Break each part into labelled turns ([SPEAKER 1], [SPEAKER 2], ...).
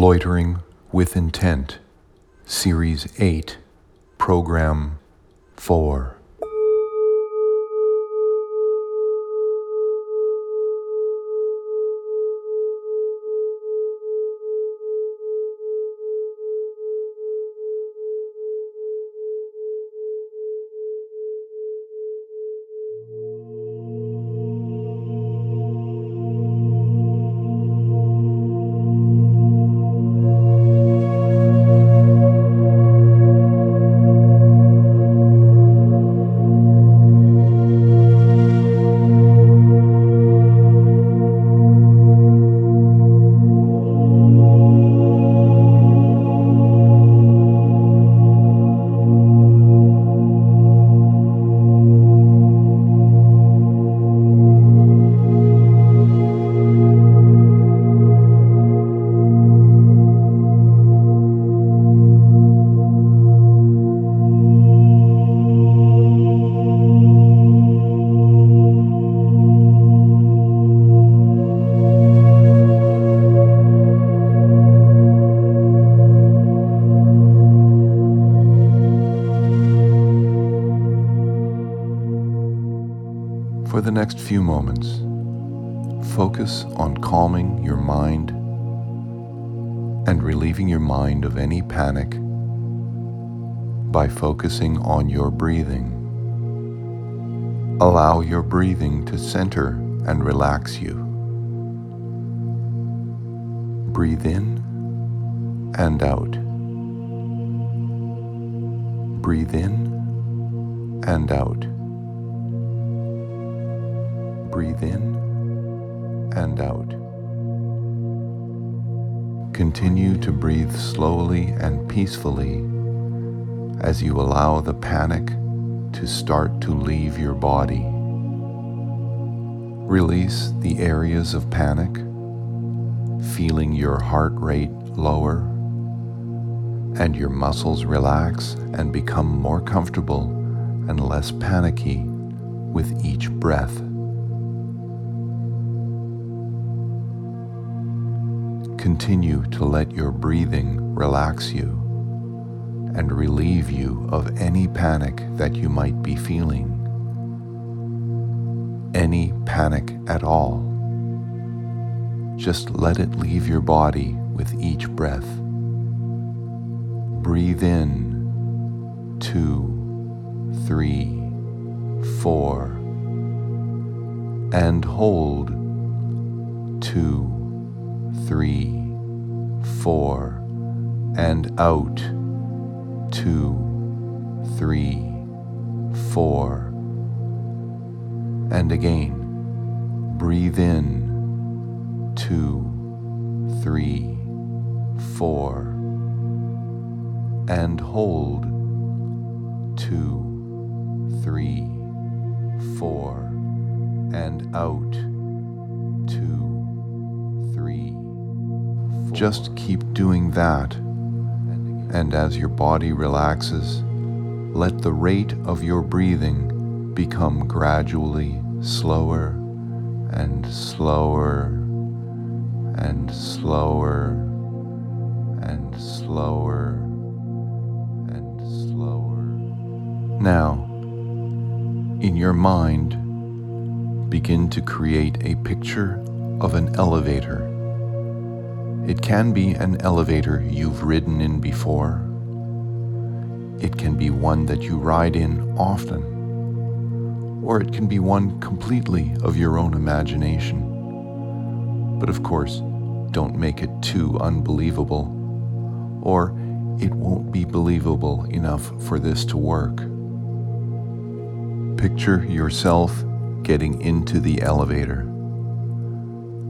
[SPEAKER 1] Loitering with Intent, Series 8, Program 4. For the next few moments, focus on calming your mind and relieving your mind of any panic by focusing on your breathing. Allow your breathing to center and relax you. Breathe in and out. Breathe in and out. Breathe in and out. Continue to breathe slowly and peacefully as you allow the panic to start to leave your body. Release the areas of panic, feeling your heart rate lower and your muscles relax and become more comfortable and less panicky with each breath. Continue to let your breathing relax you and relieve you of any panic that you might be feeling. Any panic at all. Just let it leave your body with each breath. Breathe in two, three, four, and hold two, three, four, and out. Two, three, four, and again. Breathe in. Two, three, four, and hold. Two, three, four, and out Just keep doing that, and as your body relaxes, let the rate of your breathing become gradually slower and slower and slower and slower and slower. Now, in your mind, begin to create a picture of an elevator. It can be an elevator you've ridden in before. It can be one that you ride in often. Or it can be one completely of your own imagination. But of course, don't make it too unbelievable, or it won't be believable enough for this to work. Picture yourself getting into the elevator.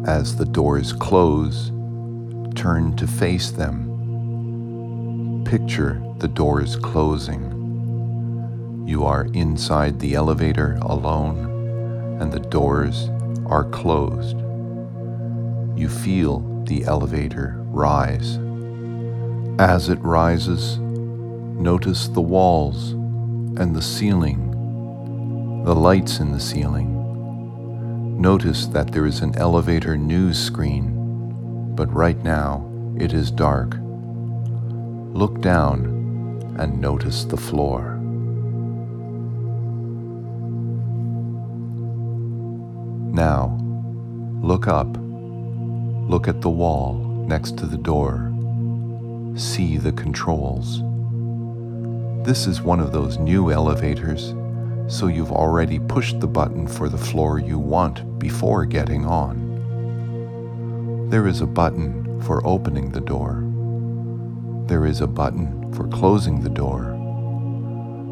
[SPEAKER 1] As the doors close, turn to face them. Picture the doors closing. You are inside the elevator alone, and the doors are closed. You feel the elevator rise. As it rises, notice the walls and the ceiling the lights in the ceiling. Notice that there is an elevator news screen, but right now it is dark. Look down and notice the floor. Now, look up. Look at the wall next to the door. See the controls. This is one of those new elevators, so you've already pushed the button for the floor you want before getting on. There is a button for opening the door. There is a button for closing the door.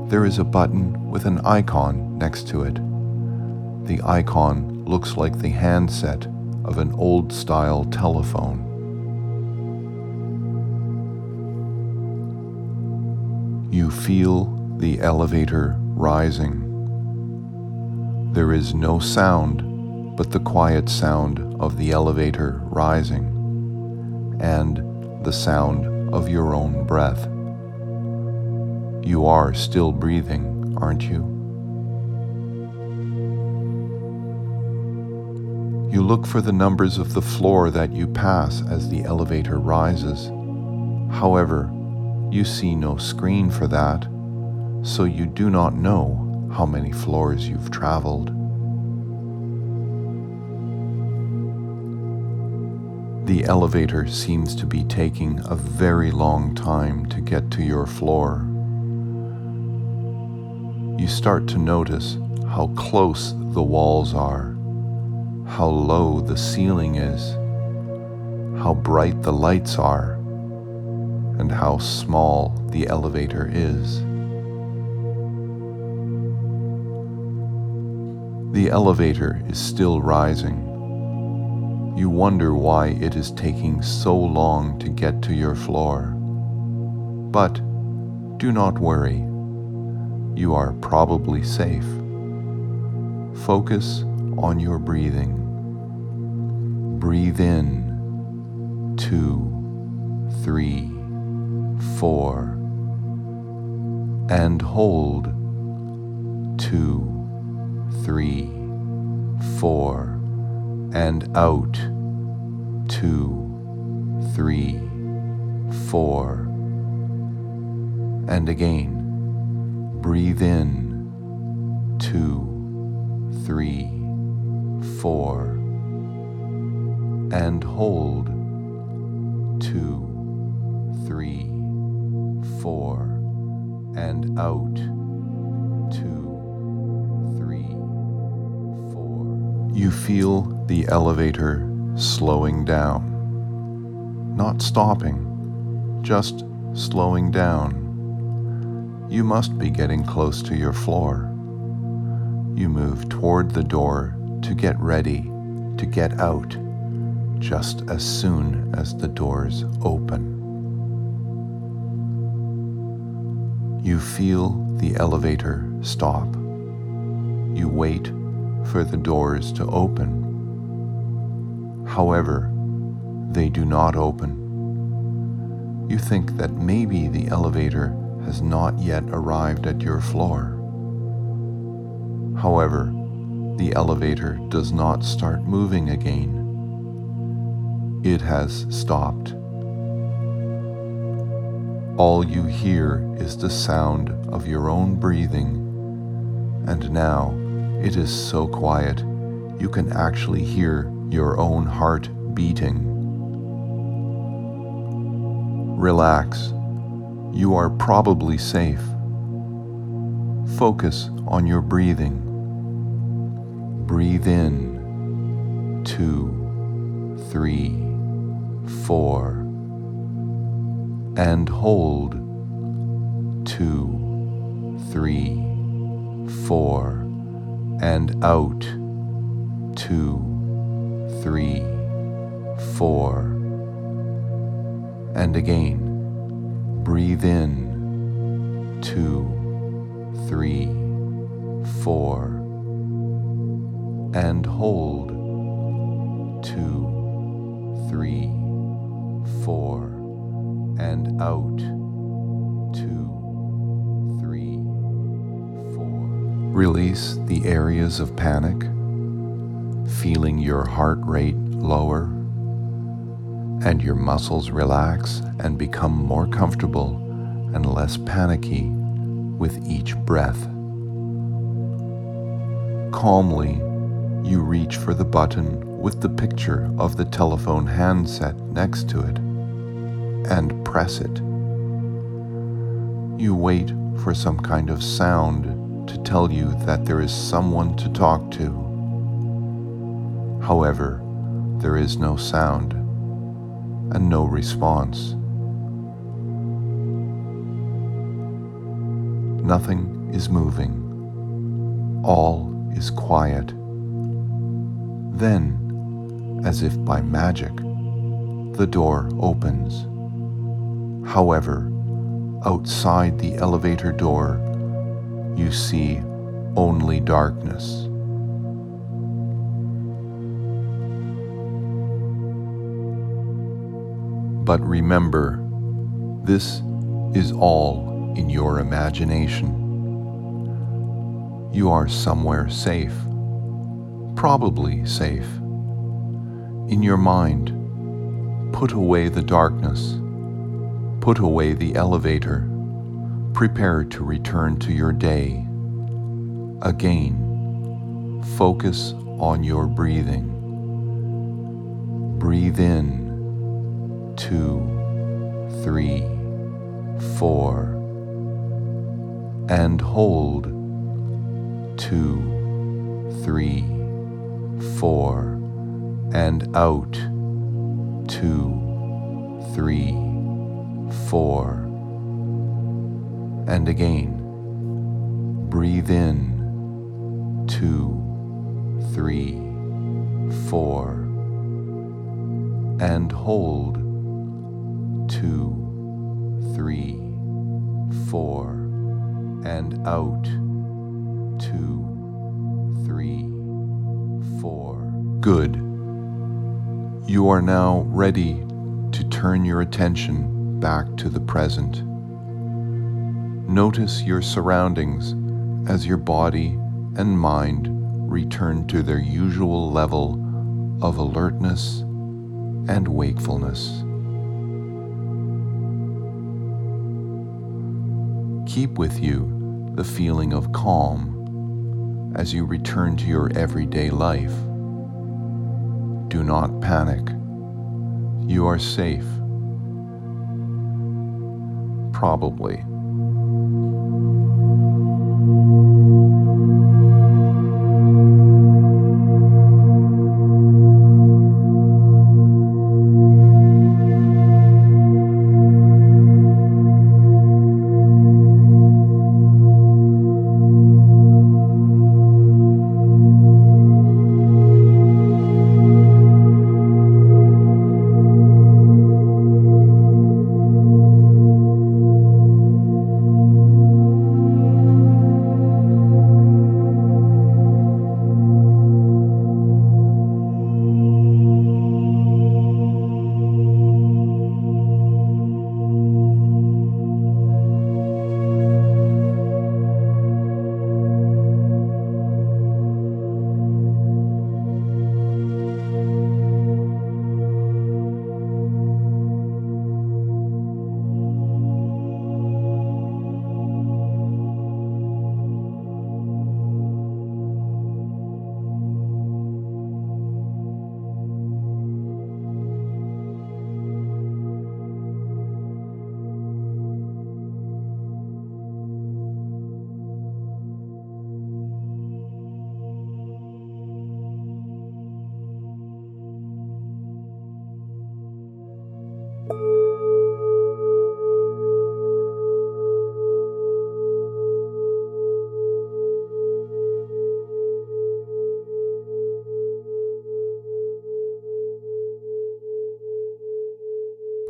[SPEAKER 1] There is a button with an icon next to it. The icon looks like the handset of an old style telephone. You feel the elevator rising. There is no sound but the quiet sound of the elevator rising and the sound of your own breath. You are still breathing, aren't you? You look for the numbers of the floor that you pass as the elevator rises. However, you see no screen for that, so you do not know how many floors you've traveled. The elevator seems to be taking a very long time to get to your floor. You start to notice how close the walls are, how low the ceiling is, how bright the lights are, and how small the elevator is. The elevator is still rising you wonder why it is taking so long to get to your floor. But do not worry, you are probably safe. Focus on your breathing. Breathe in two, three, four, and hold two, three, four and out. Two, three, four. And again, breathe in. Two, three, four. And hold. Two, three, four. And out. You feel the elevator slowing down. Not stopping, just slowing down. You must be getting close to your floor. You move toward the door to get ready to get out just as soon as the doors open. You feel the elevator stop. You wait for the doors to open However, they do not open. You think that maybe the elevator has not yet arrived at your floor. However, the elevator does not start moving again. It has stopped. All you hear is the sound of your own breathing, and now it is so quiet you can actually hear your own heart beating. Relax. You are probably safe. Focus on your breathing. Breathe in. Two, three, four. And hold. Two, three, four. And out. Two, three, four. And again, breathe in, two, three, four. And hold, two, three, four. And out, Release the areas of panic feeling your heart rate lower, and your muscles relax and become more comfortable and less panicky with each breath. Calmly, you reach for the button with the picture of the telephone handset next to it and press it. You wait for some kind of sound to tell you that there is someone to talk to. However, there is no sound and no response. Nothing is moving. All is quiet. Then, as if by magic, the door opens. However, outside the elevator door, you see only darkness. But remember, this is all in your imagination. You are somewhere safe, probably safe. In your mind, put away the darkness, put away the elevator, prepare to return to your day. Again, focus on your breathing. Breathe in two, three, four, and hold two, three, four, and out two, three, four, and again. Breathe in two, three, four, and hold two, three, four, and out, two, three, four. Good. You are now ready to turn your attention back to the present. Notice your surroundings as your body and mind return to their usual level of alertness and wakefulness. keep with you the feeling of calm as you return to your everyday life. Do not panic. You are safe. Probably.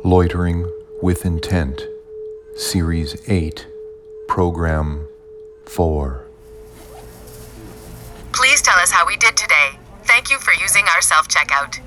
[SPEAKER 1] Loitering with Intent, Series 8, Program 4.
[SPEAKER 2] Please tell us how we did today. Thank you for using our self checkout.